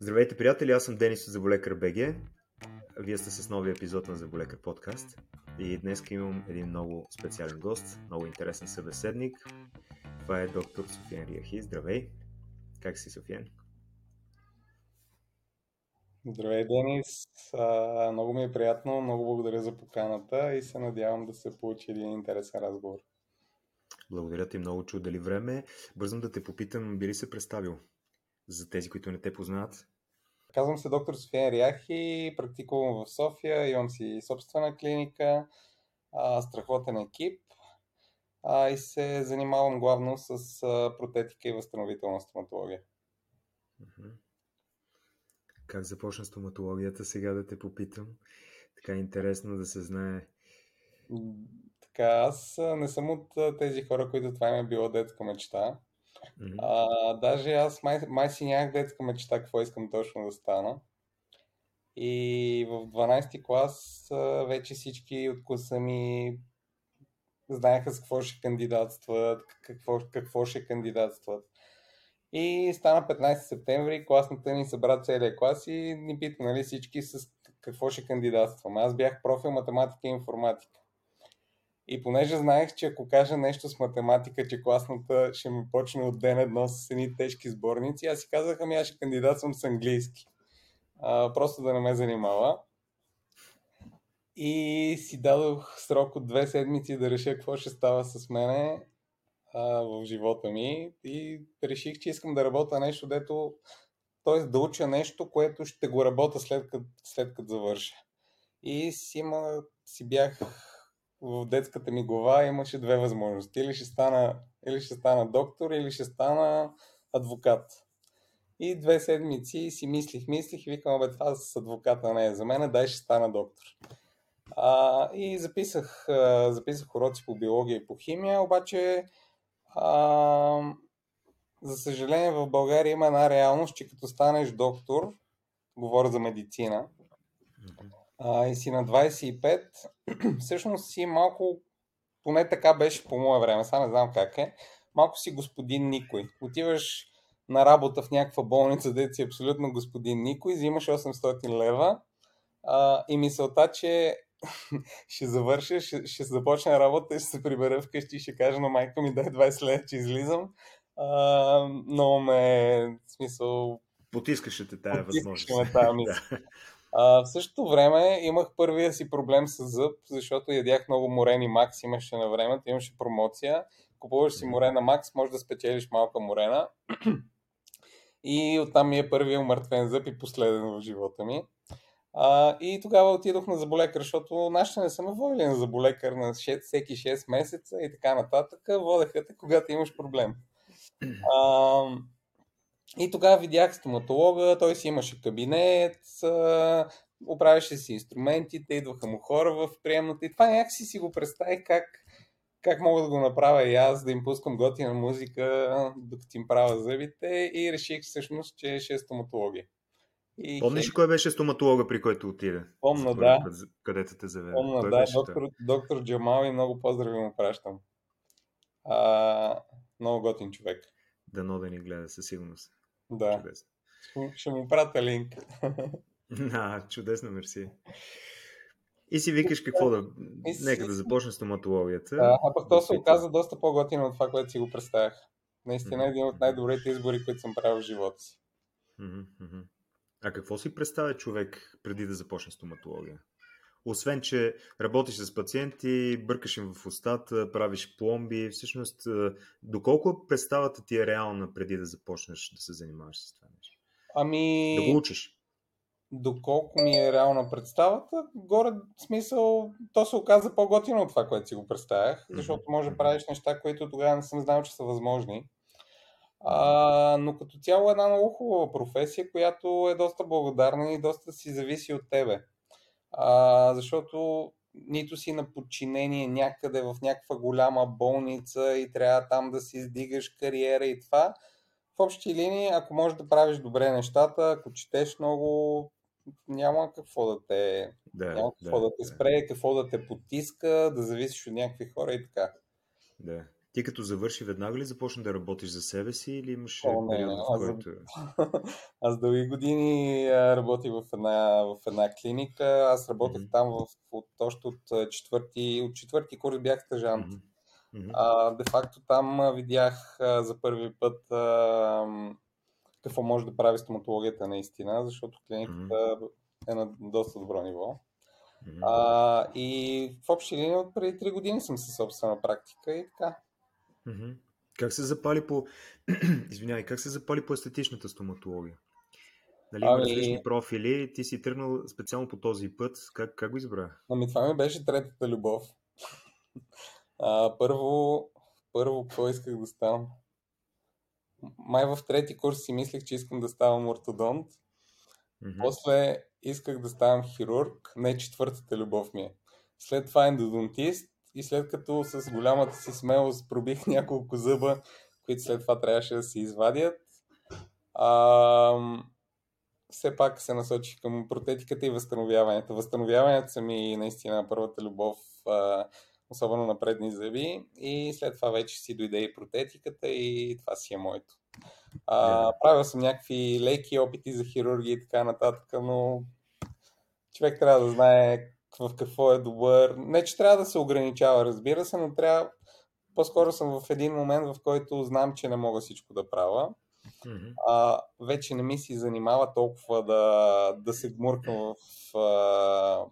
Здравейте, приятели! Аз съм Денис от Заболекар БГ. Вие сте с новия епизод на Заболекар подкаст. И днес имам един много специален гост, много интересен събеседник. Това е доктор Софиен Риахи. Здравей! Как си, Софиен? Здравей, Денис! А, много ми е приятно, много благодаря за поканата и се надявам да се получи един интересен разговор. Благодаря ти много, че отдели време. Бързам да те попитам, би ли се представил за тези, които не те познават? Казвам се доктор София Ряхи, практикувам в София, имам си собствена клиника, страхотен екип и се занимавам главно с протетика и възстановителна стоматология. Как започна стоматологията? Сега да те попитам. Така е интересно да се знае. Така, аз не съм от тези хора, които това им е било детска мечта. Mm-hmm. А, даже аз май, май си нямах детска мечта какво искам точно да стана. И в 12-ти клас вече всички от класа ми знаеха с какво ще кандидатстват, какво, какво ще кандидатстват. И стана 15 септември, класната ни събра целия клас и ни пита нали, всички с какво ще кандидатствам. Аз бях профил математика и информатика. И понеже знаех, че ако кажа нещо с математика, че класната ще ми почне от ден едно с едни тежки сборници, аз си казах, ами аз ще кандидатствам с английски. А, просто да не ме занимава. И си дадох срок от две седмици да реша какво ще става с мене а, в живота ми. И реших, че искам да работя нещо, дето т.е. да уча нещо, което ще го работя след като, след като завърша. И си, има, си бях в детската ми глава имаше две възможности. Или ще стана, или ще стана доктор, или ще стана адвокат. И две седмици си мислих, мислих и викам, бе, това с адвоката не е за мен, дай ще стана доктор. А, и записах, записах уроци по биология и по химия, обаче а, за съжаление в България има една реалност, че като станеш доктор, говоря за медицина, а, и си на 25, всъщност си малко, поне така беше по мое време, сега не знам как е, малко си господин никой. Отиваш на работа в някаква болница, де си абсолютно господин никой, взимаш 800 лева а, и мисълта, че ще завърша, ще, ще започна работа и ще се прибера вкъщи и ще кажа на майка ми дай 20 лева, че излизам. А, много ме, в смисъл... Потискаше те тая възможност. Ме тая мисъл. А, в същото време имах първия си проблем с зъб, защото ядях много морени Макс, имаше на времето, имаше промоция. Купуваш си морена Макс, може да спечелиш малка морена. И оттам ми е първият умъртвен зъб и последен в живота ми. А, и тогава отидох на заболекар, защото нашите не са ме водили на заболекар на 6, всеки 6 месеца и така нататък. Водеха те, когато имаш проблем. А, и тогава видях стоматолога, той си имаше кабинет, оправяше си инструментите, идваха му хора в приемната и това някакси си го представих как, как мога да го направя и аз, да им пускам готина музика, докато им правя зъбите и реших всъщност, че ще е стоматология. И Помниш кой беше стоматолога, при който отиде? Помна, да. Където те заведе? Помна, да. Доктор, доктор Джамал и много поздрави му пращам. А, много готин човек. Дано да ни гледа със сигурност. Да. Чудесно. Ще му пратя линк. А, чудесно, мерси. И си викаш какво да... Нека да започне стоматологията. А, а пък то се оказа доста по-готино от това, което си го представях. Наистина е един от най-добрите избори, които съм правил в живота си. А какво си представя човек преди да започне стоматология? Освен, че работиш с пациенти, бъркаш им в устата, правиш пломби, всъщност, доколко представата ти е реална преди да започнеш да се занимаваш с това нещо? Ами... Да го учиш? Доколко ми е реална представата, горе смисъл, то се оказа по-готино от това, което си го представях, защото може да правиш неща, които тогава не съм знал, че са възможни. А, но като цяло е една много хубава професия, която е доста благодарна и доста си зависи от тебе а, защото нито си на подчинение някъде в някаква голяма болница и трябва там да си издигаш кариера и това. В общи линии, ако можеш да правиш добре нещата, ако четеш много, няма какво да те, да, няма какво да, да те спре, да. какво да те потиска, да зависиш от някакви хора и така. Да. Ти като завърши веднага ли започна да работиш за себе си или имаш О, не, период, в аз, който... аз дълги години работих в една, в една клиника. Аз работех Мгм. там в, от, още от четвърти, от четвърти курс бях стажант. А, де факто там видях а, за първи път а, какво може да прави стоматологията наистина, защото клиниката е на доста добро ниво. А, и в общи линии от преди 3 години съм със собствена практика и така. Мгм. Как се запали по... Извинявай, как се запали по естетичната стоматология? Нали, има Ами- различни профили, ти си тръгнал специално по този път. Как, как го избра? Ами това ми беше третата любов. А, първо, първо, какво исках да ставам? Май в трети курс си мислех, че искам да ставам ортодонт. Мгм. После исках да ставам хирург, не четвъртата любов ми е. След това ендодонтист и след като с голямата си смелост пробих няколко зъба, които след това трябваше да се извадят, а, все пак се насочих към протетиката и възстановяването. Възстановяването са ми наистина първата любов, а, особено на предни зъби и след това вече си дойде и протетиката и това си е моето. А, правил съм някакви леки опити за хирургия и така нататък, но човек трябва да знае в какво е добър. Не, че трябва да се ограничава, разбира се, но трябва. По-скоро съм в един момент, в който знам, че не мога всичко да правя. Мгм. А, вече не ми си занимава толкова да, да се гмуркам в а,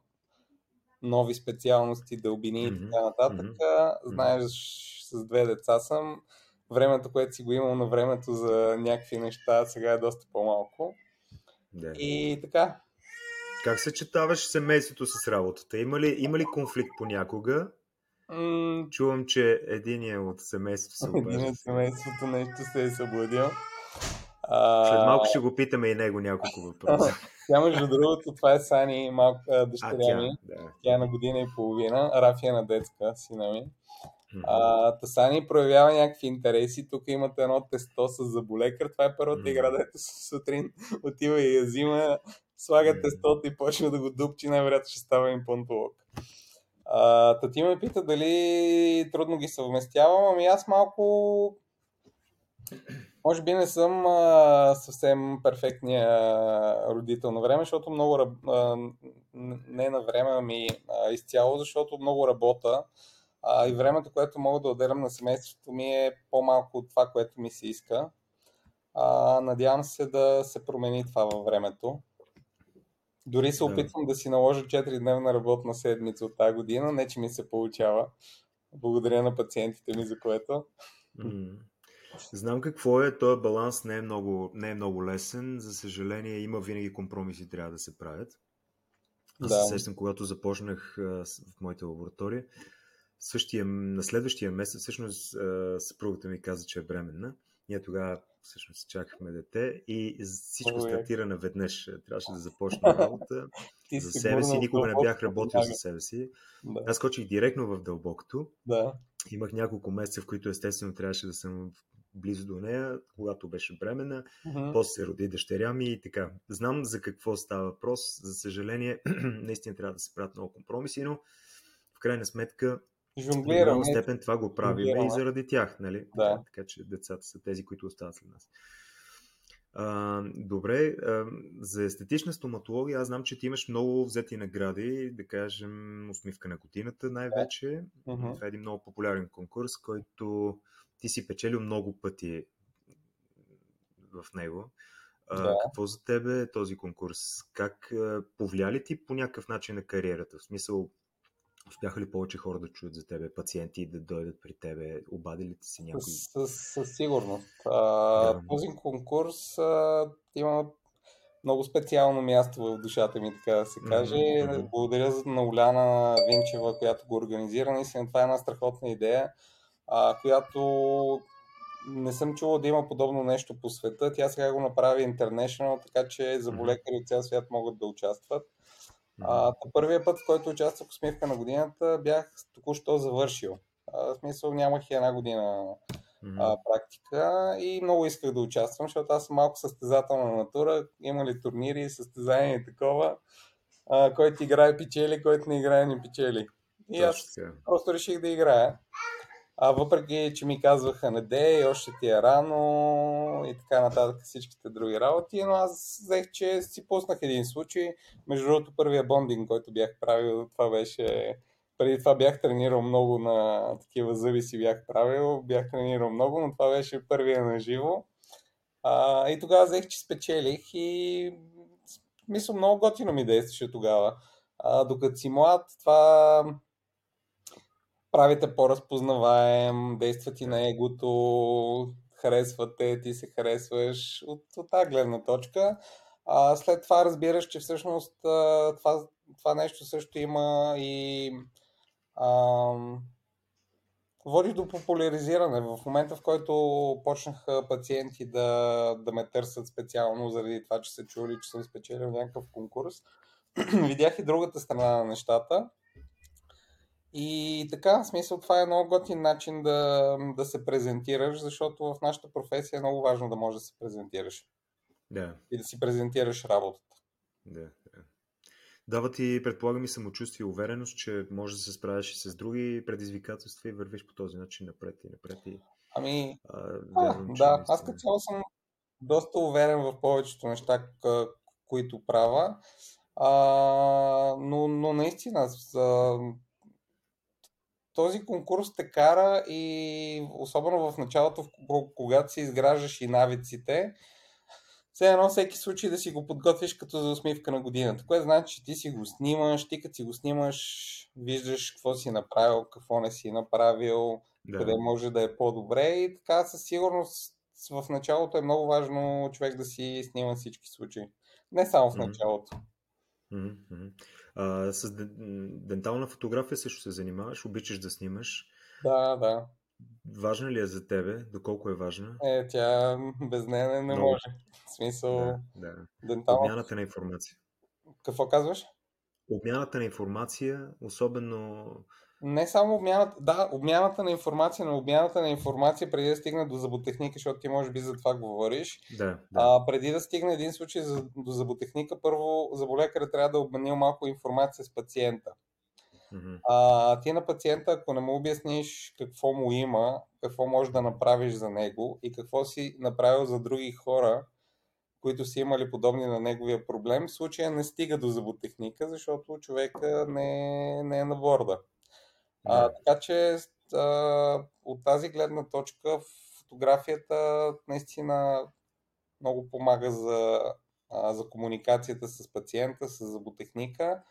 нови специалности, дълбини и Мгм, така нататък. Знаеш, с две деца съм. Времето, което си го имал на времето за някакви неща, сега е доста по-малко. Да. И така. Как съчетаваш семейството с работата? Има ли, има ли конфликт понякога? М- Чувам, че единия от семейството се един обажда. от семейството нещо се е събудил. След А, малко ще го питаме и него няколко въпроса. Тя, между другото, това е Сани, малка А, дъщеря тя, ми. да. Тя е на година и половина. Рафи е на детска, сина ми. А, Тасани проявява някакви интереси. Тук имате едно тесто с заболекар. Това е първата игра, дето сутрин отива и я взима, слага тестото и почва да го дупчи. Най-вероятно ще става имплантолог. А, Тати ме пита дали трудно ги съвместявам. Ами аз малко... Може би не съм а, съвсем перфектния родител на време, защото много... А, не на време, ами а, изцяло, защото много работа. А, и времето, което мога да отделям на семейството ми е по-малко от това, което ми се иска. А, надявам се да се промени това във времето. Дори се опитвам да си наложа 4-дневна работна седмица от тази година, не че ми се получава. Благодаря на пациентите ми за което. М. Знам какво е, този баланс не е, много, не е много лесен. За съжаление, има винаги компромиси, трябва да се правят. Аз Да. се сещам, когато започнах в моята лаборатория, същия, на следващия месец, всъщност, съпругата ми каза, че е бременна. Ние тогава всъщност чакахме дете и всичко яко. стартира наведнъж. Трябваше да започна работа Ти за себе си. Никога не бях работил веднага. за себе си. Да. Аз скочих директно в дълбокото. да. Имах няколко месеца, в които естествено трябваше да съм близо до нея, когато беше бременна. Мгм. После се роди дъщеря ми и така. Знам за какво става въпрос. За съжаление, наистина трябва да се правят много компромиси, но в крайна сметка Жонглираме. голяма степен това го правим Жонглираме. и заради тях, нали? Да. Така, че децата са тези, които остават след нас. А, добре, а, за естетична стоматология аз знам, че ти имаш много взети награди, да кажем усмивка на годината най-вече. Мгм. Това е един много популярен конкурс, който ти си печелил много пъти в него. А, Да. Какво за тебе е този конкурс? Как повлия ли ти по някакъв начин на кариерата? В смисъл, успяха ли повече хора да чуят за тебе, пациенти да дойдат при тебе? Обадили ли ти се някой? Със, със сигурност. А, Да. Този конкурс а, има много специално място в душата ми, така да се каже. мгм. Благодаря за- на Оляна Винчева, която го организира. Наистина това е една страхотна идея, а, която не съм чувал да има подобно нещо по света. Тя сега го направи International, така че заболекари от цял свят могат да участват. А, та първия път, в който участвах в усмивка на годината, бях току-що завършил. А, в смисъл нямах и една година а, практика и много исках да участвам, защото аз съм малко състезателна натура. Има ли турнири, състезания и такова. А, който играе печели, който не играе не печели. И аз Точно просто реших да играя. А въпреки, че ми казваха не дей, още ти е рано и така нататък всичките други работи, но аз взех, че си пуснах един случай. Между другото, първия бондинг, който бях правил, това беше... Преди това бях тренирал много на такива зъби си бях правил, бях тренирал много, но това беше първия на живо. И тогава взех, че спечелих и мисля, много готино ми действаше тогава. А, докато си млад, това правите по-разпознаваем, действат и на егото, харесвате, ти се харесваш от, от тази гледна точка. А, след това разбираш, че всъщност това, това нещо също има и а, води до популяризиране. В момента, в който почнаха пациенти да, да ме търсят специално заради това, че са чули, че съм спечелил някакъв конкурс, видях и другата страна на нещата и така, в смисъл, това е много готин начин да, да се презентираш, защото в нашата професия е много важно да можеш да се презентираш. Да. И да си презентираш работата. Да, да. Дава ти, предполагам, и самочувствие и увереност, че можеш да се справиш и с други предизвикателства и вървиш по този начин напред и напред. И, ами, а, вярвам, а, да, аз като цяло съм доста уверен в повечето неща, които правя. А, но, но наистина, този конкурс те кара и особено в началото, когато си изграждаш и навиците, все едно всеки случай да си го подготвиш като за усмивка на годината. Което значи, че ти си го снимаш, ти като си го снимаш, виждаш какво си направил, какво не си направил, да. къде може да е по-добре и така със сигурност в началото е много важно човек да си снима всички случаи. Не само в началото. Mm-hmm. А, с дентална фотография също се занимаваш, обичаш да снимаш. Да, да. Важна ли е за тебе? Доколко е важна? Е, тя без нея не, не може. В смисъл... Да, да. Дентална... Обмяната на информация. Какво казваш? Обмяната на информация, особено не само обмяната, да, обмяната на информация, но обмяната на информация преди да стигне до зъботехника, защото ти може би за това говориш. Да, да. А, преди да стигне един случай за, до зъботехника, първо заболекаря трябва да обменил малко информация с пациента. Mm-hmm. А, ти на пациента, ако не му обясниш какво му има, какво можеш да направиш за него и какво си направил за други хора, които са имали подобни на неговия проблем, в случая не стига до зъботехника, защото човека не, не е на борда. А, така че а, от тази гледна точка фотографията наистина много помага за, а, за комуникацията с пациента, с зъботехника.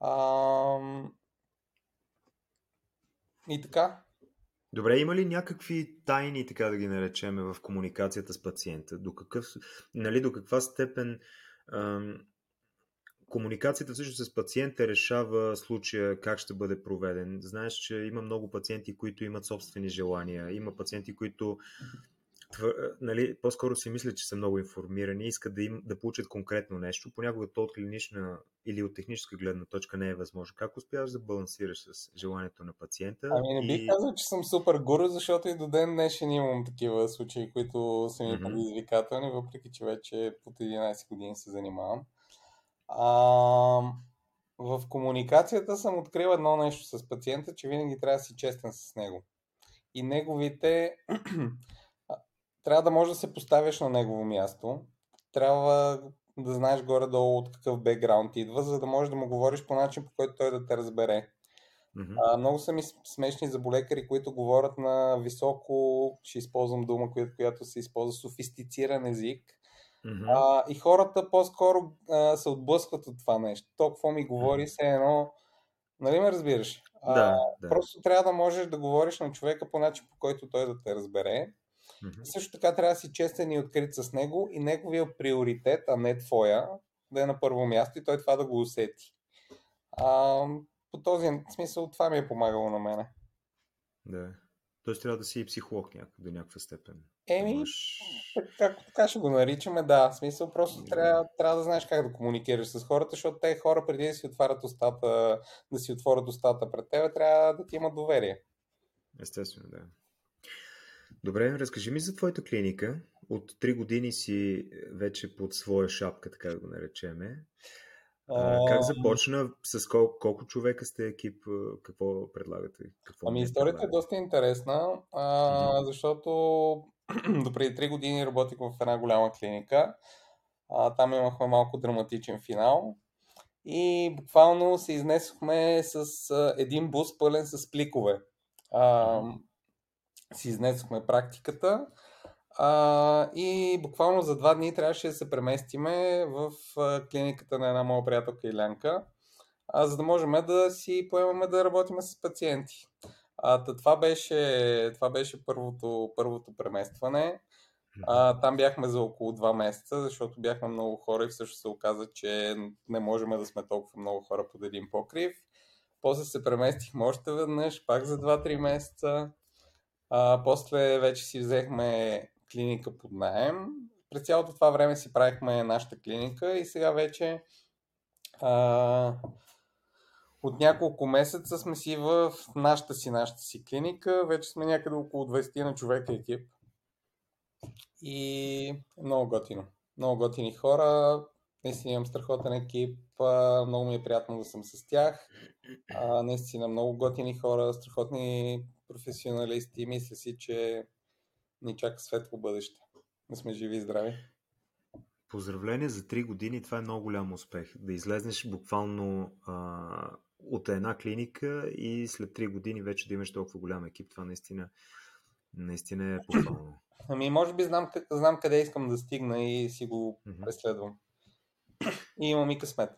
А, и така. Добре, има ли някакви тайни, така да ги наречеме, в комуникацията с пациента? До, какъв, нали, до каква степен ам, комуникацията всъщност с пациента решава случая как ще бъде проведен. Знаеш, че има много пациенти, които имат собствени желания. Има пациенти, които твър, нали, по-скоро си мислят, че са много информирани, искат да, им, да получат конкретно нещо. Понякога то от клинична или от техническа гледна точка не е възможно. Как успяваш да балансираш с желанието на пациента? Ами не бих и... казал, че съм супер гуру, защото и до ден днешен имам такива случаи, които са ми mm-hmm. предизвикателни, въпреки че вече под 11 години се занимавам. А, в комуникацията съм открил едно нещо с пациента, че винаги трябва да си честен с него. И неговите... трябва да можеш да се поставиш на негово място. Трябва да знаеш горе-долу от какъв бекграунд идва, за да можеш да му говориш по начин, по който той да те разбере. Mm-hmm. А, много са ми смешни заболекари, които говорят на високо, ще използвам дума, която, която се използва, софистициран език, Mm-hmm. А, и хората по-скоро а, се отблъскват от това нещо. То, какво ми говори, се едно. Нали ме разбираш? А, да, да. Просто трябва да можеш да говориш на човека по начин, по който той да те разбере. Mm-hmm. Също така трябва да си честен и открит с него и неговия приоритет, а не твоя, да е на първо място и той това да го усети. А, по този смисъл това ми е помагало на мене. Да. Тоест трябва да си и психолог няк... до някаква степен. Еми, имаш... как, така ще го наричаме, да. В смисъл, просто трябва, трябва да знаеш как да комуникираш с хората, защото те хора преди да си отварят устата, да си отворят устата пред теб, трябва да ти имат доверие. Естествено, да. Добре, разкажи ми за твоята клиника. От 3 години си вече под своя шапка, така да го наречеме. А, как започна? С колко, колко човека сте екип? Какво предлагате? Какво ами историята предлагате? е доста интересна, а, защото до преди 3 години работих в една голяма клиника. А, там имахме малко драматичен финал. И буквално се изнесохме с а, един бус пълен с пликове. А, си изнесохме практиката. А, и буквално за два дни трябваше да се преместиме в клиниката на една моя приятелка Илянка, а, за да можем да си поемаме да работим с пациенти. А, това беше, това беше първото, първото преместване. А, там бяхме за около два месеца, защото бяхме много хора и всъщност се оказа, че не можем да сме толкова много хора под един покрив. После се преместихме още веднъж, пак за 2-3 месеца. А, после вече си взехме клиника под найем. През цялото това време си правихме нашата клиника и сега вече а, от няколко месеца сме си в нашата си, нашата си клиника. Вече сме някъде около 20 на човека екип. И много готино. Много готини хора. Наистина имам страхотен екип. Много ми е приятно да съм с тях. Наистина много готини хора, страхотни професионалисти. Мисля си, че ни чака светло бъдеще. Да сме живи и здрави. Поздравление за 3 години. Това е много голям успех. Да излезнеш буквално а, от една клиника и след 3 години вече да имаш толкова голям екип. Това наистина, наистина е похвално. Ами, може би знам, знам къде искам да стигна и си го mm-hmm. преследвам. И имам и късмет.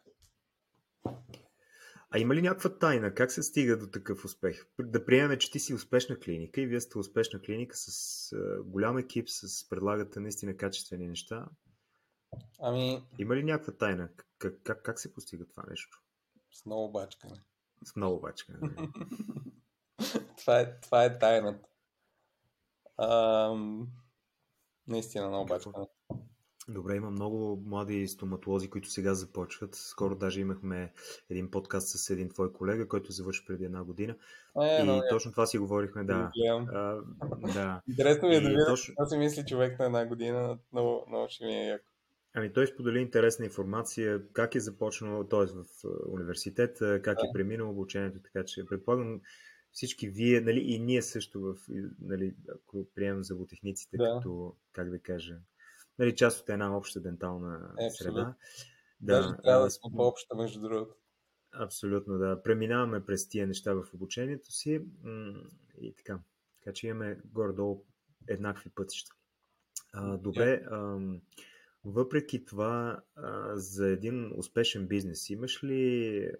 А има ли някаква тайна? Как се стига до такъв успех? Да приемем, че ти си успешна клиника и вие сте успешна клиника с голям екип, с предлагате наистина качествени неща. Ами... Има ли някаква тайна? Как, как, как се постига това нещо? С много бачкане. С много бачкане. това, е, това е тайната. Ам... Наистина много бачкане. Добре, има много млади стоматолози, които сега започват. Скоро даже имахме един подкаст с един твой колега, който завърши преди една година. Е, и но, точно това си говорихме, да. А, да. Интересно ми е да видя точно... си мисли човек на една година. Много, много ще ми е яко. Ами той сподели интересна информация, как е започнал, т.е. в университет, как е да. е преминал обучението, така че предполагам всички вие, нали, и ние също, в, нали, ако приемем зъботехниците, да. като, как да кажа, нали, част от една обща дентална е, среда. Да, Даже трябва да сме по-обща, между другото. Абсолютно, да. Преминаваме през тия неща в обучението си и така. Така че имаме горе-долу еднакви пътища. А, добре, а, въпреки това, а, за един успешен бизнес, имаш ли,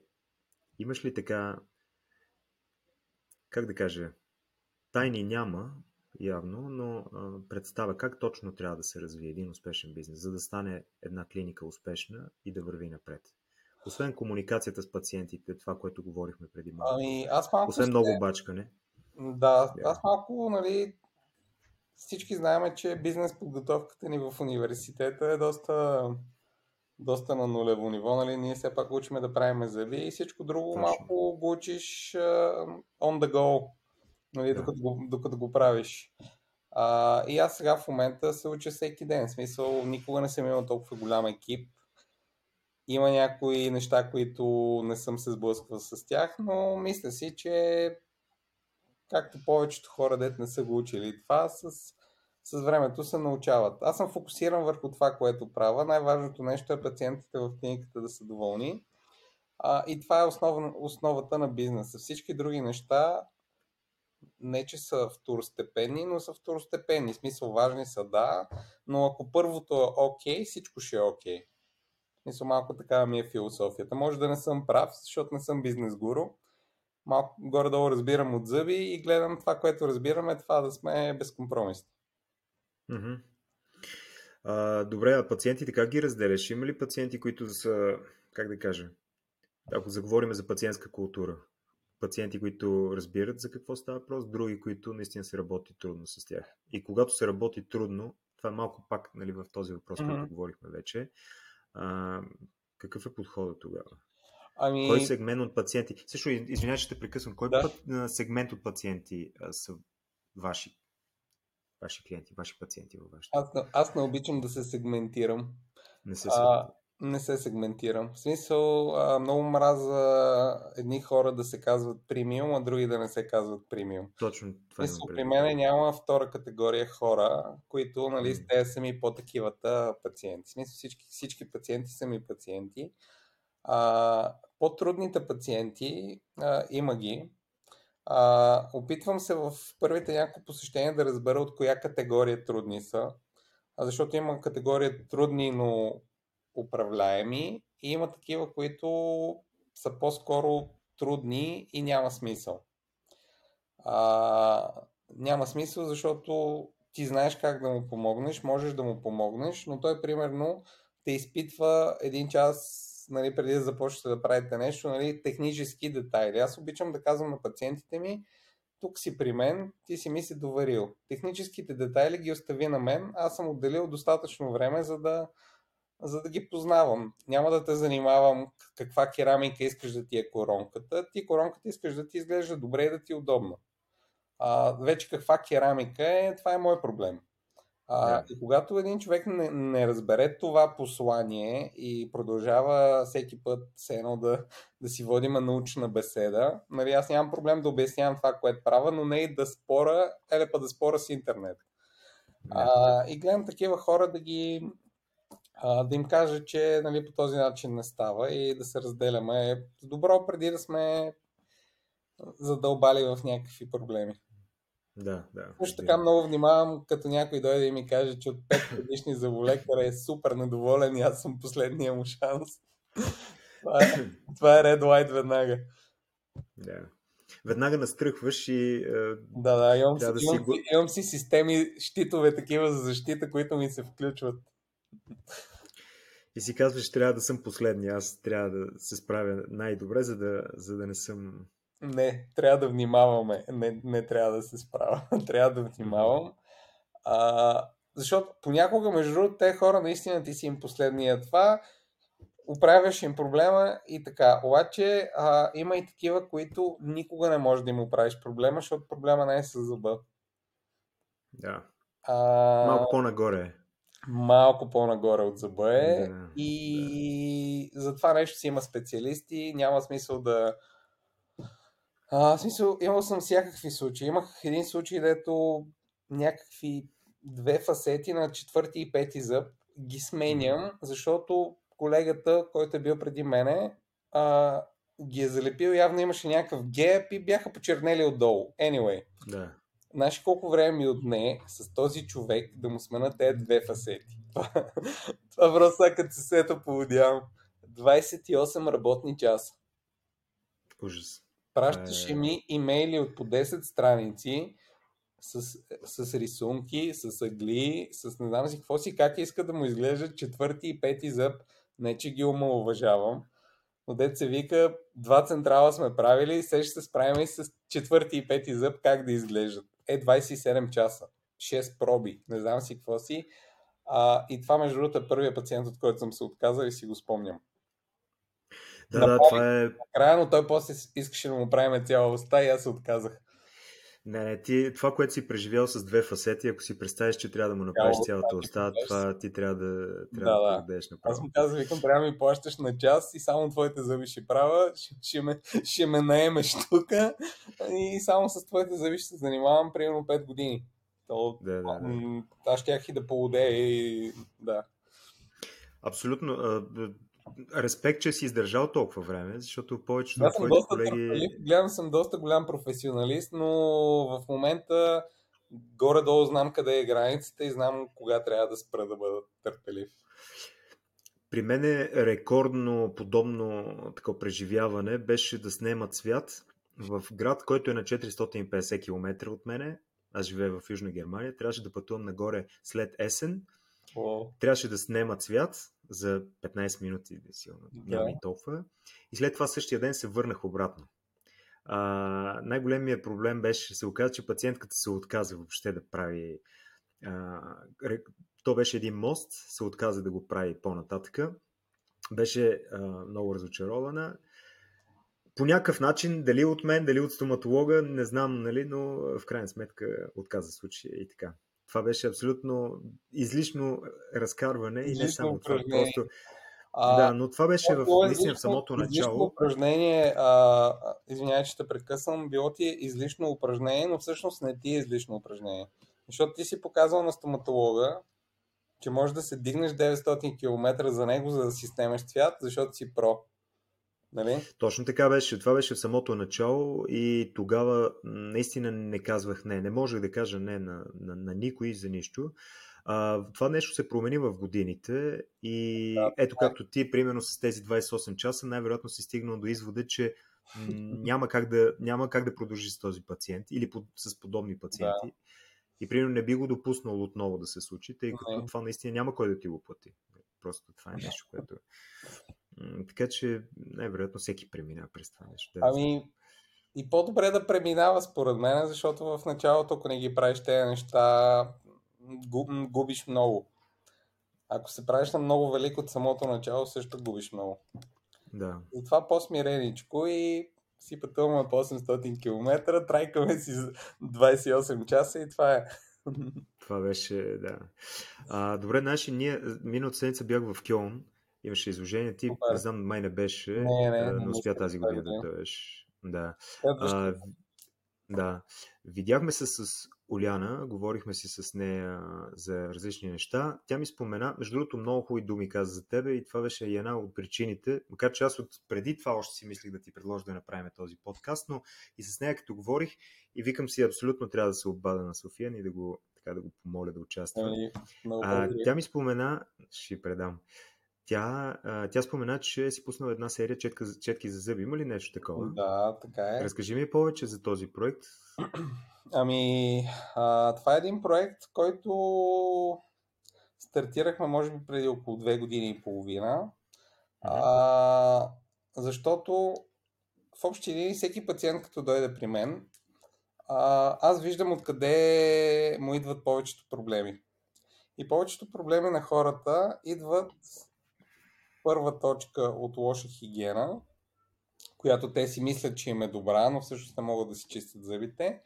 имаш ли така, как да кажа, тайни няма, явно, но а, представя как точно трябва да се развие един успешен бизнес, за да стане една клиника успешна и да върви напред. Освен комуникацията с пациентите, това, което говорихме преди малко. Ами, аз малко Освен ще... много бачкане. Да, аз малко, нали, всички знаем, че бизнес подготовката ни в университета е доста, доста на нулево ниво. Нали? Ние все пак учиме да правим зъби и всичко друго Точно. малко го учиш uh, on the go нали, да. докато, го, докато го правиш. А, и аз сега в момента се уча всеки ден. В смисъл, никога не съм имал толкова голям екип. Има някои неща, които не съм се сблъсквал с тях, но мисля си, че както повечето хора, дет не са го учили това, с, с времето се научават. Аз съм фокусиран върху това, което правя. Най-важното нещо е пациентите в клиниката да са доволни. А, и това е основ, основата на бизнеса. Всички други неща не че са второстепенни, но са второстепенни. В смисъл важни са, да, но ако първото е окей, всичко ще е окей. Okay. Малко такава ми е философията. Може да не съм прав, защото не съм бизнес гуру. Малко горе-долу разбирам от зъби и гледам това, което разбираме, това да сме безкомпромисни. Mm-hmm. А, добре, а пациентите как ги разделяш? Има ли пациенти, които са, как да кажа, ако заговорим за пациентска култура, пациенти, които разбират за какво става въпрос, други, които наистина се работи трудно с тях. И когато се работи трудно, това е малко пак нали, в този въпрос, mm-hmm. който говорихме вече, а, какъв е подходът тогава? Ами... Кой сегмент от пациенти? Също, извинявай, че те прекъсвам. Кой да. път, сегмент от пациенти а, са ваши? Ваши клиенти, ваши пациенти във вашите? Аз, аз не обичам да се сегментирам. Не се а, Не се сегментирам. В смисъл, а, много мраза едни хора да се казват премиум, а други да не се казват премиум. Точно това Мисъл, при мен няма втора категория хора, които нали, М. те са ми по-такивата пациенти. В смисъл, всички, всички пациенти са ми пациенти. А, по-трудните пациенти а, има ги. А, опитвам се в първите няколко посещения да разбера от коя категория трудни са. А защото има категория трудни, но управляеми и има такива, които са по-скоро трудни и няма смисъл. А, няма смисъл, защото ти знаеш как да му помогнеш, можеш да му помогнеш, но той примерно те изпитва един час нали, преди да започнете да правите нещо, нали, технически детайли. Аз обичам да казвам на пациентите ми, тук си при мен, ти си ми си доверил. Техническите детайли ги остави на мен, аз съм отделил достатъчно време, за да, за да ги познавам. Няма да те занимавам каква керамика искаш да ти е коронката. Ти коронката искаш да ти изглежда добре и да ти е удобно. А, вече каква керамика е, това е мой проблем. А, Да. И когато един човек не, не разбере това послание и продължава всеки път все едно да, да си водим научна беседа, нали, аз нямам проблем да обяснявам това, което правя, но не и да спора, еле па да спора с интернет. А, и гледам такива хора да ги а, да им кажа, че нали, по този начин не става и да се разделяме добро преди да сме задълбали в някакви проблеми. Да, да. Също така много внимавам, като някой дойде и ми каже, че от 5 годишни зъболекар е супер недоволен и аз съм последния му шанс. Това е, това е Red Light веднага. Да. Веднага настръхваш и е, Да, да, имам, си, да си имам, го- си, имам си системи, щитове такива за защита, които ми се включват. И си казваш, трябва да съм последния. Аз трябва да се справя най-добре, за да, за да не съм. Не, трябва да внимаваме. Не, не трябва да се справя. трябва да внимавам. А, защото понякога, между другото, те хора наистина ти си им последния това, оправяш им проблема и така. Обаче а, има и такива, които никога не можеш да им оправиш проблема, защото проблема не е с зъба. Да. А, Малко по-нагоре. малко по-нагоре от зъба е. Да, и за това нещо си има специалисти. Няма смисъл да. А, в смисъл, имал съм всякакви случаи. Имах един случай, дето някакви две фасети на четвърти и пети зъб ги сменям, защото колегата, който е бил преди мене, а, ги е залепил. Явно имаше някакъв геп и бяха почернели отдолу. Anyway. Да. Знаеш колко време ми отне с този човек да му смена тези две фасети? Това, това просто като се сета поводявам. 28 работни часа. Ужас. Пращаше ми имейли от по 10 страници с, с рисунки, с агли, с не знам си какво си, как иска да му изглежда четвърти и пети зъб. Не, че ги омалуважавам. Но дет се вика, два централа сме правили, сега ще се справим и с четвърти и пети зъб как да изглеждат. Е, 27 часа. 6 проби. Не знам си какво си. А, и това, между другото, е първият пациент, от който съм се отказал и си го спомням. Да, да, това е. Края, но той после искаше да му правим цяла уста и аз се отказах. Не, не, ти, това, което си преживял с две фасети, ако си представиш, че трябва да му направиш цялата уста, това ти трябва да, трябва Да, да, да. дадеш Аз направо. му казах, викам, трябва да ми плащаш на час и само твоите зъби ще правя, ще, ще, ме, ще ме наемеш тук и само с твоите зъби ще се занимавам примерно 5 години. То, Да, да, да. аз щях и да полудея и да. Абсолютно. Респект, че си издържал толкова време, защото повечето от твоите колеги... гледам съм доста голям професионалист, но в момента горе-долу знам къде е границата и знам кога трябва да спра да бъда търпелив. При мен е рекордно подобно такова преживяване беше да снема цвят в град, който е на 450 км от мене. Аз живея в Южна Германия. Трябваше да пътувам нагоре след есен. О, Трябваше да снема цвят за 15 минути, силно. Да. Няма и толкова. И след това същия ден се върнах обратно. А, най-големият проблем беше, се оказа, че пациентката се отказа въобще да прави. А, то беше един мост, се отказа да го прави по-нататъка. Беше а, много разочарована. По някакъв начин, дали от мен, дали от стоматолога, не знам, нали, но в крайна сметка отказа случая и така. Това беше абсолютно излишно разкарване и не само това. Просто А, да, но това беше в, било наистина в самото начало. упражнение, а, извинявай, че те прекъсвам, било ти е излишно упражнение, но всъщност не ти е излишно упражнение. Защото ти си показал на стоматолога, че можеш да се дигнеш 900 км за него, за да си снемеш цвят, защото си про. Нали? Точно така беше. Това беше в самото начало и тогава наистина не казвах не. Не можех да кажа не на, на, на никой за нищо. А, това нещо се промени в годините и да, ето както ти, примерно с тези 28 часа, най-вероятно си стигнал до извода, че няма как да, няма как да продължи с този пациент или под, с подобни пациенти. Да. И примерно не би го допуснал отново да се случи, тъй като не. това наистина няма кой да ти го плати. Просто това е нещо, което... Така че най-вероятно всеки преминава през това нещо. Да ами, и по-добре да преминава според мен, защото в началото, ако не ги правиш тези неща, губиш много. Ако се правиш на много велик от самото начало, също губиш много. Да. Затова по-смиреничко и си пътуваме по 800 км, трайкаме си 28 часа и това е. Това беше, да. А, добре, значи ние миналата седмица бях в Кьон, имаше изложение, ти Супер. не знам, май не беше, не, не, не, не успя тази година да дойдеш. Да. А, да. Видяхме се с Оляна, говорихме си с нея за различни неща. Тя ми спомена, между другото, много хубави думи каза за тебе и това беше и една от причините, макар че аз от преди това още си мислих да ти предложа да направим този подкаст, но и с нея като говорих и викам си, абсолютно трябва да се обада на София и да го, така да го помоля да участва. Ами, а, тя ми спомена, ще предам, тя, тя спомена, че си пуснала една серия четка, четки за зъби. Има ли нещо такова? Да, така е. Разкажи ми повече за този проект. Ами, а, това е един проект, който стартирахме, може би, преди около две години и половина. А, защото в общи линии всеки пациент, като дойде при мен, а, аз виждам откъде му идват повечето проблеми. И повечето проблеми на хората идват първа точка от лоша хигиена, която те си мислят, че им е добра, но всъщност не могат да си чистят зъбите.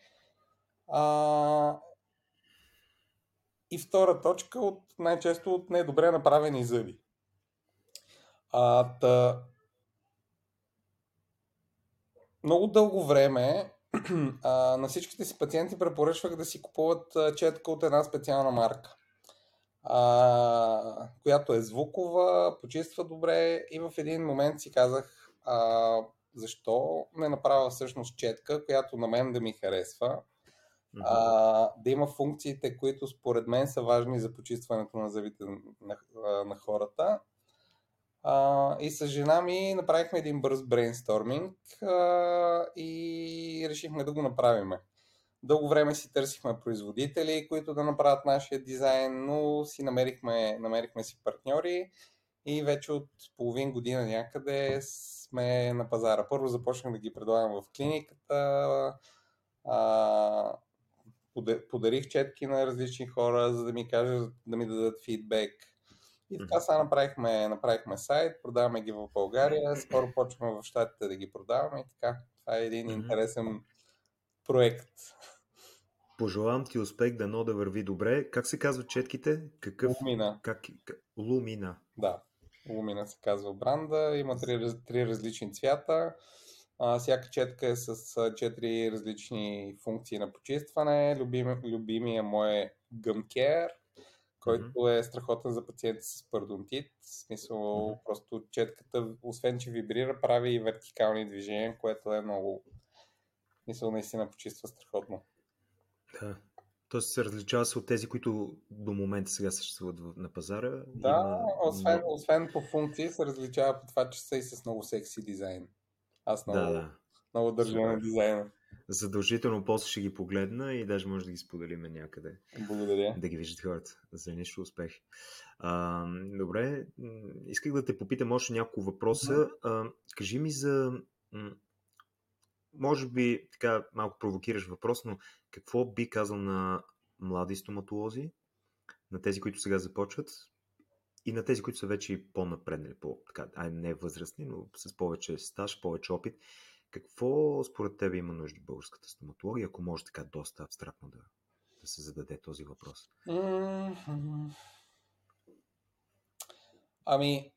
А, и втора точка от най-често от недобре направени зъби. А, та, много дълго време а, на всичките си пациенти препоръчвах да си купуват четка от една специална марка, а, която е звукова, почиства добре и в един момент си казах а, защо не направя всъщност четка, която на мен да ми харесва а, да има функциите, които според мен са важни за почистването на зъбите на, на хората. А, и с жена ми направихме един бърз брейнсторминг а, и решихме да го направим. Дълго време си търсихме производители, които да направят нашия дизайн, но си намерихме, намерихме си партньори и вече от половин година някъде сме на пазара. Първо започнах да ги предлагам в клиниката, а, подарих четки на различни хора, за да ми кажат, да ми дадат фидбек. И така сега направихме, направихме сайт, продаваме ги в България, скоро почваме в Штатите да ги продаваме и така. Това е един интересен проект. Пожелавам ти успех, дано да върви добре. Как се казват четките? Какъв... Лумина. Как... Лумина. Да, Лумина се казва бранда. Има три, три различни цвята. А, всяка четка е с четири различни функции на почистване. Любим, любимия мой е Care, който mm-hmm. е страхотен за пациенти с пародонтит. В смисъл, mm-hmm. просто четката, освен че вибрира, прави и вертикални движения, което е много... Мисъл, наистина почиства страхотно. Да. Тоест се различава се от тези, които до момента сега съществуват на пазара. Да, Има... освен, освен по функции се различава по това, че са и с много секси дизайн. Аз много, да, да. много държа на дизайна. Задължително после ще ги погледна и даже може да ги споделиме някъде. Благодаря. Да ги виждат хората. За нищо успех. А, добре, исках да те попитам още няколко въпроса. А, кажи ми за... Може би така малко провокираш въпрос, но какво би казал на млади стоматолози, на тези, които сега започват, и на тези, които са вече по-напреднали, по, така, ай, не възрастни, но с повече стаж, повече опит. Какво според тебе има нужда българската стоматология, ако може така доста абстрактно да, да се зададе този въпрос? Ами,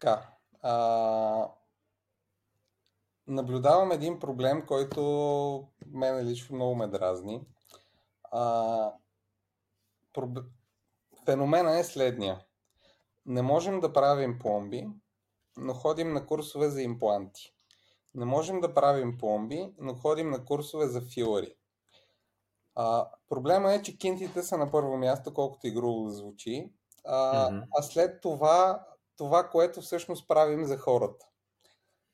така. А, наблюдавам един проблем, който мен лично много ме дразни. А, проб... Феномена е следния. Не можем да правим пломби, но ходим на курсове за импланти. Не можем да правим пломби, но ходим на курсове за филари. А, проблема е, че кинтите са на първо място, колкото и грубо да звучи. А, mm-hmm. а след това, това, което всъщност правим за хората.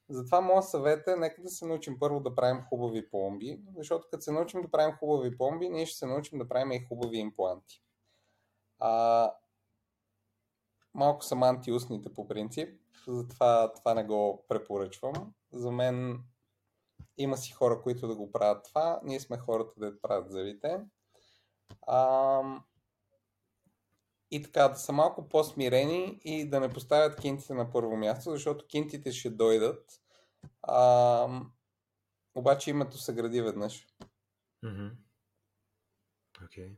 Затова моят съвет е, нека да се научим първо да правим хубави пломби, защото като се научим да правим хубави пломби, ние ще се научим да правим и хубави импланти. А, малко съм антиустните по принцип, затова това не го препоръчвам. За мен има си хора, които да го правят това. Ние сме хората да правят зъбите. А, и така, да са малко по-смирени и да не поставят кинтите на първо място, защото кинтите ще дойдат. А, обаче името се гради веднъж. Mm-hmm. Okay.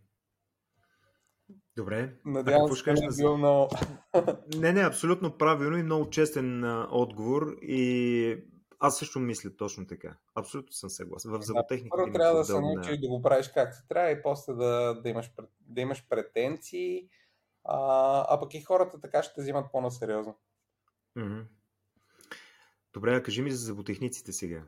Добре. Надявам се, че бил много... не, не, абсолютно правилно и много честен а, отговор и аз също мисля точно така. Абсолютно съм съгласен. В зъботехника. Първо трябва да се научиш да го правиш както трябва и после да, да, имаш, да имаш претенции, а, а пък и хората така ще взимат по-насериозно. Mm-hmm. Добре, а кажи ми за зъботехниците сега.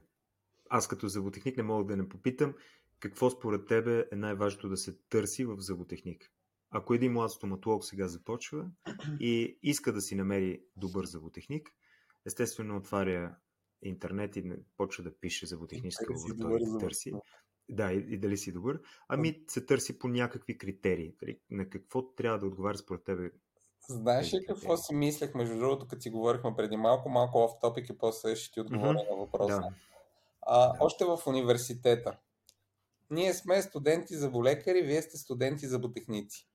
Аз като зъботехник не мога да не попитам какво според тебе е най-важното да се търси в зъботехник. Ако един млад стоматолог сега започва и иска да си намери добър зъботехник, естествено отваря интернет и почва да пише зъботехническа лаборатория, да търси. Да, и, и дали си добър. Ами се търси по някакви критерии. Дали, на какво трябва да отговаря според тебе? Знаеш ли какво си мислех, между другото, като си говорихме преди малко, малко оф топик и после ще ти отговоря mm-hmm. на въпроса. Да. А, да. Още в университета. Ние сме студенти за болекари, вие сте студенти за ботехници.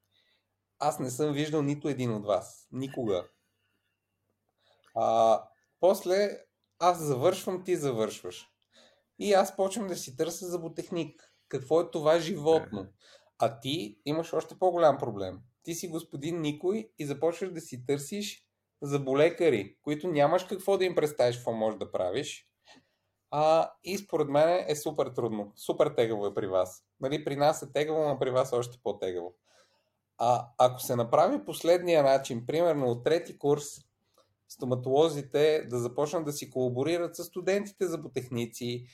Аз не съм виждал нито един от вас. Никога. А, после аз завършвам, ти завършваш. И аз почвам да си търся зъботехник. Какво е това животно? А ти имаш още по-голям проблем. Ти си господин никой и започваш да си търсиш заболекари, които нямаш какво да им представиш какво можеш да правиш. А, и според мен е супер трудно. Супер тегаво е при вас. Нали, при нас е тегаво, но при вас е още по-тегаво. А ако се направи последния начин, примерно от трети курс, стоматолозите да започнат да си колаборират с студентите за ботехници,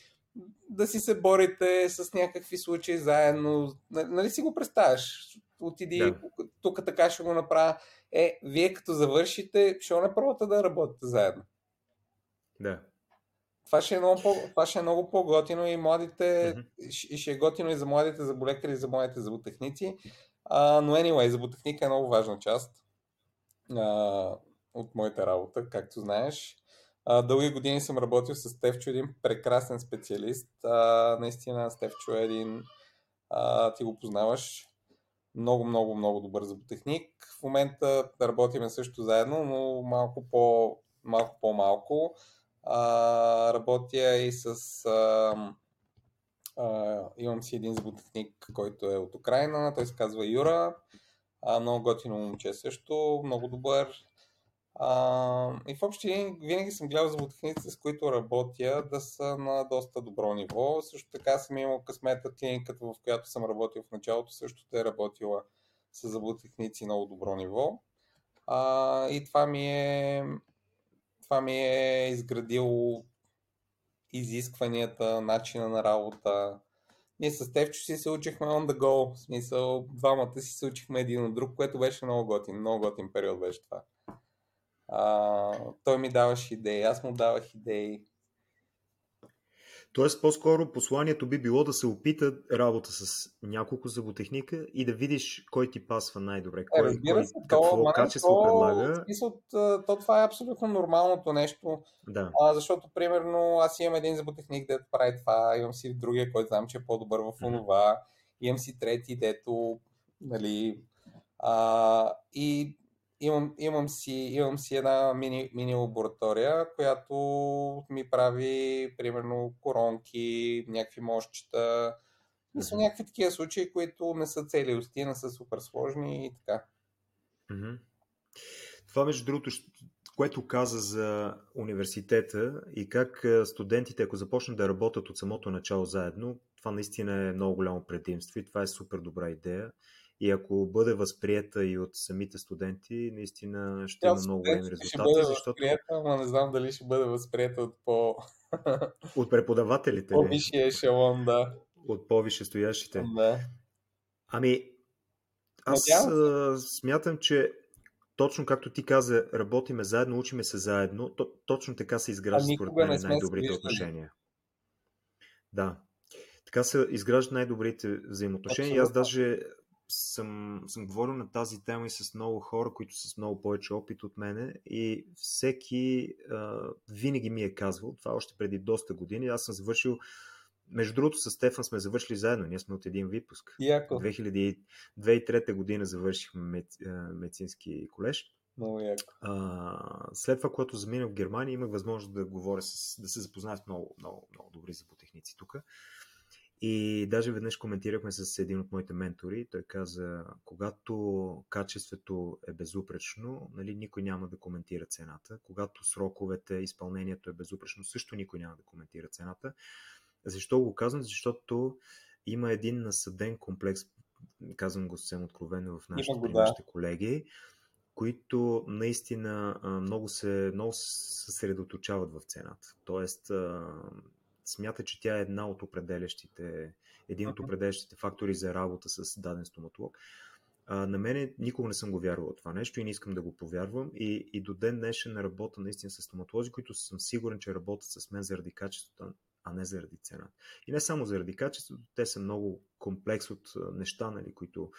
да си се борите с някакви случаи заедно. Нали си го представяш? Отиди, да. тук така ще го направя. Е, вие като завършите, ще не пробвате да работите заедно. Да. Това ще е много, по, това ще е много по-готино и младите, mm-hmm. ще е готино и за младите заболекари, и за младите зъботехници. А, но anyway, зъботехника е много важна част. А, от моята работа, както знаеш. Дълги години съм работил с Стевчо, един прекрасен специалист. А, наистина Стевчо е един, а, ти го познаваш, много, много, много добър зъботехник. В момента работиме също заедно, но малко, по, малко по-малко. А, работя и с... А, а, имам си един зъботехник, който е от Украина, той се казва Юра. А, много готино момче също, много добър. А, и в общи винаги съм гледал зъботехниците, с които работя, да са на доста добро ниво. Също така съм имал късмета клиниката, в която съм работил в началото, също е работила с зъботехници много добро ниво. А, и това ми е това ми е изградило изискванията, начина на работа. Ние с Тевчо си се учихме on the go, в смисъл двамата си се учихме един от друг, което беше много готин, много готин период беше това. А, той ми даваше идеи, аз му давах идеи. Тоест, по-скоро посланието би било да се опита работа с няколко зъботехника и да видиш кой ти пасва най-добре. Кой, е, кой, се, какво то, качество то, предлага. Смисъл, то, това е абсолютно нормалното нещо. Да. А, защото, примерно, аз имам един зъботехник, дето прави това, имам си другия, който знам, че е по-добър в онова, mm-hmm. имам си трети, дето, нали, а, и имам, имам, си, имам си една мини, мини лаборатория, която ми прави, примерно, коронки, някакви мощчета. Mm-hmm. са някакви такива случаи, които не са цели усти, не са супер сложни и така. Mm-hmm. Това, между другото, което каза за университета и как е, студентите, ако започнат да работят от самото начало заедно, това наистина е много голямо предимство и това е супер добра идея. И ако бъде възприета и от самите студенти, наистина ще има много големи резултати. Ще бъде защото... възприета, но не знам дали ще бъде възприета от по... От преподавателите. По-висшия ешелон, да. От по-висше стоящите. Да. Ами, аз а, смятам, че точно както ти каза, работиме заедно, учиме се заедно, то, точно така се изграждат според мен най-добрите отношения. Да. Така се изграждат най-добрите взаимоотношения. И аз даже съм, съм говорил на тази тема и с много хора, които са с много повече опит от мене и всеки а, винаги ми е казвал, това още преди доста години, аз съм завършил между другото, с Стефан сме завършили заедно. Ние сме от един випуск. Яко. 2003 година завършихме мед, медицински колеж. Много яко. А, след това, когато заминах в Германия, имах възможност да говоря с, да се запозная с много, много, много добри зъботехници тук. И даже веднъж коментирахме с един от моите ментори. Той каза, когато качеството е безупречно, нали, никой няма да коментира цената. Когато сроковете, изпълнението е безупречно, също никой няма да коментира цената. Защо го казвам? Защото има един насъден комплекс, казвам го съвсем откровено в нашите, да. колеги, които наистина много се, много се съсредоточават в цената. Тоест, смята, че тя е една от определящите, един от определящите фактори за работа с даден стоматолог. А, на мене никога не съм го вярвал това нещо и не искам да го повярвам. И, и до ден днешен работя наистина с стоматолози, които съм сигурен, че работят с мен заради качеството, а не заради цената. И не само заради качеството, те са много комплекс от неща, нали, които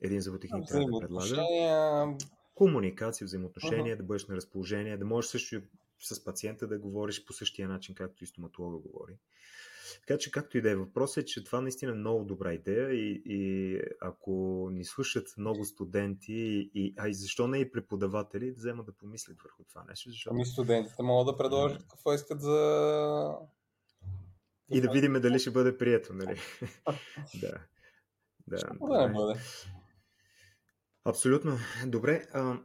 един зъботехник трябва да предлага. Комуникация, взаимоотношения, uh-huh. да бъдеш на разположение, да можеш също с пациента да говориш по същия начин, както и стоматолога говори. Така че, както и да е въпрос е, че това наистина е много добра идея и, и ако ни слушат много студенти, и, а и защо не и преподаватели, да вземат да помислят върху това нещо. Защото... Ами студентите могат да предложат какво искат за... И да видим дали ще бъде прието, нали? да. Да, да не бъде. Абсолютно. Добре. А,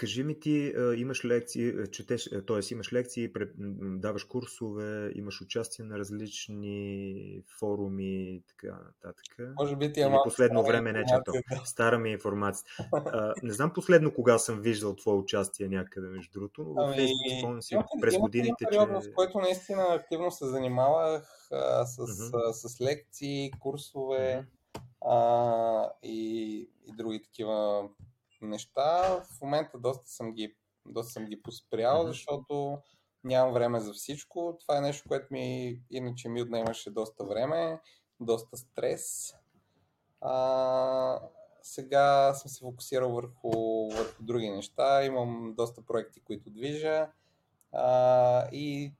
Кажи ми ти, имаш лекции, четеш, т.е. имаш лекции, даваш курсове, имаш участие на различни форуми, така нататък. Може би ти е малко последно време не чето. Стара ми е информация. А, не знам последно кога съм виждал твое участие някъде, между другото, но ами, спомням си през годините, период, че... в който наистина активно се занимавах а, с, uh-huh. а, с лекции, курсове uh-huh. а, и, и други такива неща. В момента доста съм ги, доста съм ги поспрял, mm-hmm. защото нямам време за всичко. Това е нещо, което ми иначе ми отнемаше доста време, доста стрес. А, сега съм се фокусирал върху, върху други неща. Имам доста проекти, които движа. А, и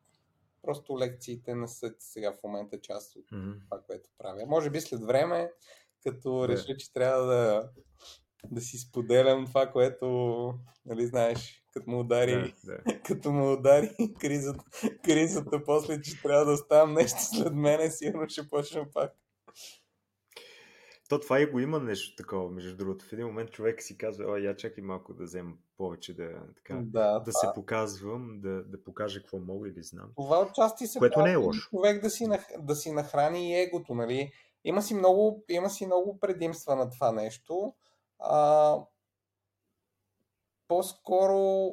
просто лекциите не са сега в момента част от mm-hmm. това, което правя. Може би след време, като yeah. реша, че трябва да да си споделям това, което, нали знаеш, като му удари, да, да. като му удари кризата, кризата, после, че трябва да оставам нещо след мене, сигурно ще почна пак. То това и го има нещо такова, между другото. В един момент човек си казва, ой, я чакай малко да взема повече, да, така, да, да се показвам, да, да покажа какво мога или знам. Това отчасти се Което не е лошо. човек да си, да си нахрани егото, нали? Има си, много, има си много предимства на това нещо. А, по-скоро,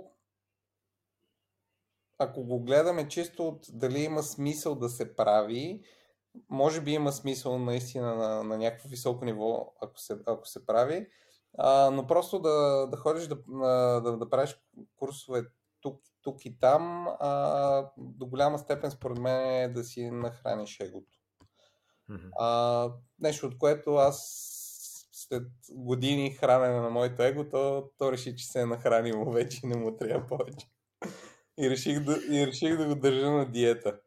ако го гледаме чисто от дали има смисъл да се прави, може би има смисъл наистина на, на някакво високо ниво, ако се, ако се прави, а, но просто да, да ходиш да, да, да правиш курсове тук, тук и там, а, до голяма степен според мен е да си нахраниш егото. Mm-hmm. А, нещо, от което аз след години хранене на моето его, то, то реши, че се е нахранило вече и не му трябва повече. И реших да, и реших да го държа на диета.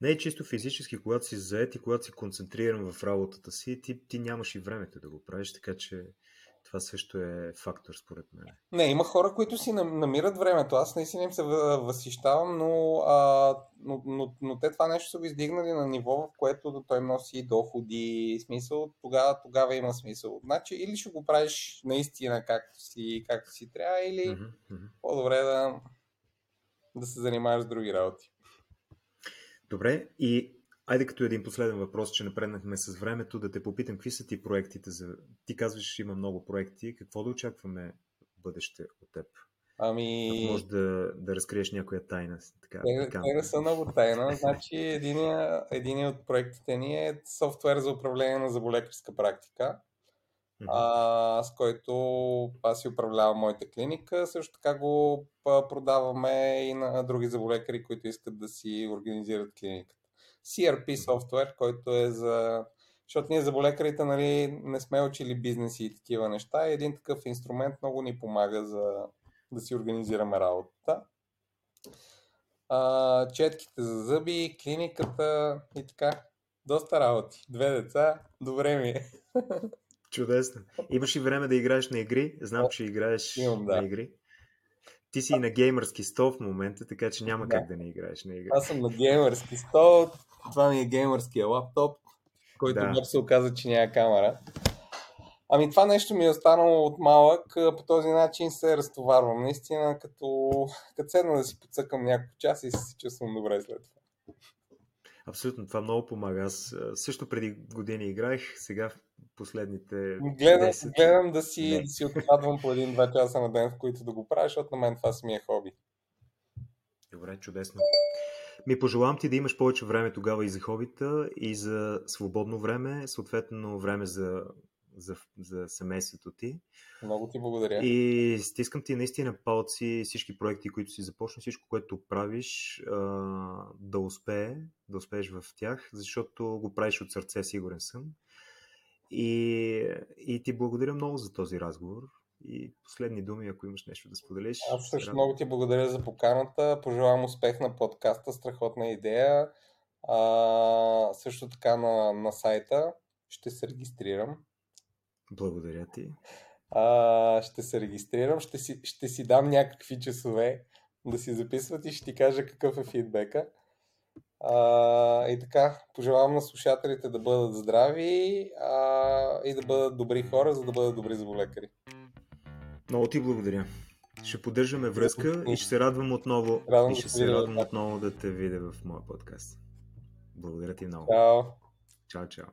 Не е чисто физически, когато си заед и когато си концентриран в работата си, ти, ти нямаш и времето да го правиш, така че Това също е фактор, според мен. Не, има хора, които си намират времето. Аз наистина им се възхищавам, но, а, но, но, но те това нещо са го издигнали на ниво, в което той носи доходи. Смисъл, тогава, тогава има смисъл. Значи, или ще го правиш наистина както си, както си трябва, или mm-hmm. по-добре да, да се занимаваш с други работи. Добре, и Айде като един последен въпрос, че напреднахме с времето, да те попитам, какви са ти проектите? За... Ти казваш, че има много проекти. Какво да очакваме в бъдеще от теб? Ами... Ако може да, да разкриеш някоя тайна. Така, те, те не са много тайна. Значи, един, един от проектите ни е софтуер за управление на заболекарска практика, mm-hmm. а, с който аз си управлявам моята клиника. Също така го продаваме и на други заболекари, които искат да си организират клиниката. CRP софтуер, който е за... Защото ние за болекарите нали, не сме учили бизнеси и такива неща. И един такъв инструмент много ни помага за да си организираме работата. А, четките за зъби, клиниката и така. Доста работи. Две деца. Добре ми е. Чудесно. Имаш и време да играеш на игри? Знам, че играеш Имам, да. на игри. Ти си на геймърски стол в момента, така че няма да. как да не играеш на игри. Аз съм на геймърски стол. Това ми е геймърския лаптоп, който да. се оказа, че няма камера. Ами това нещо ми е останало от малък, по този начин се разтоварвам. Наистина, като, като седна да си подсъкам няколко часа и се чувствам добре след това. Абсолютно, това много помага. Аз също преди години играех, сега в последните. Гледам, 10... гледам да си, да си открадвам по един-два часа на ден, в които да го правя, защото на мен това си ми е хоби. Добре, чудесно. Ми пожелавам ти да имаш повече време тогава и за хобита, и за свободно време, съответно време за, за, за семейството ти. Много ти благодаря. И стискам ти наистина палци всички проекти, които си започна, всичко, което правиш, да успее, да успееш в тях, защото го правиш от сърце, сигурен съм. И, и ти благодаря много за този разговор. И последни думи, ако имаш нещо да споделиш. Аз също много ти благодаря за поканата. Пожелавам успех на подкаста. Страхотна идея. А, също така на, на сайта ще се регистрирам. Благодаря ти. А, ще се регистрирам, ще си, ще си дам някакви часове да си записват и ще ти кажа какъв е фидбека. А, и така, пожелавам на слушателите да бъдат здрави а, и да бъдат добри хора, за да бъдат добри заболекари. Много ти благодаря. Ще поддържаме връзка и ще се радвам отново, Радвам и ще се радвам отново да те видя в моя подкаст. Благодаря ти много. Чао. Чао, чао.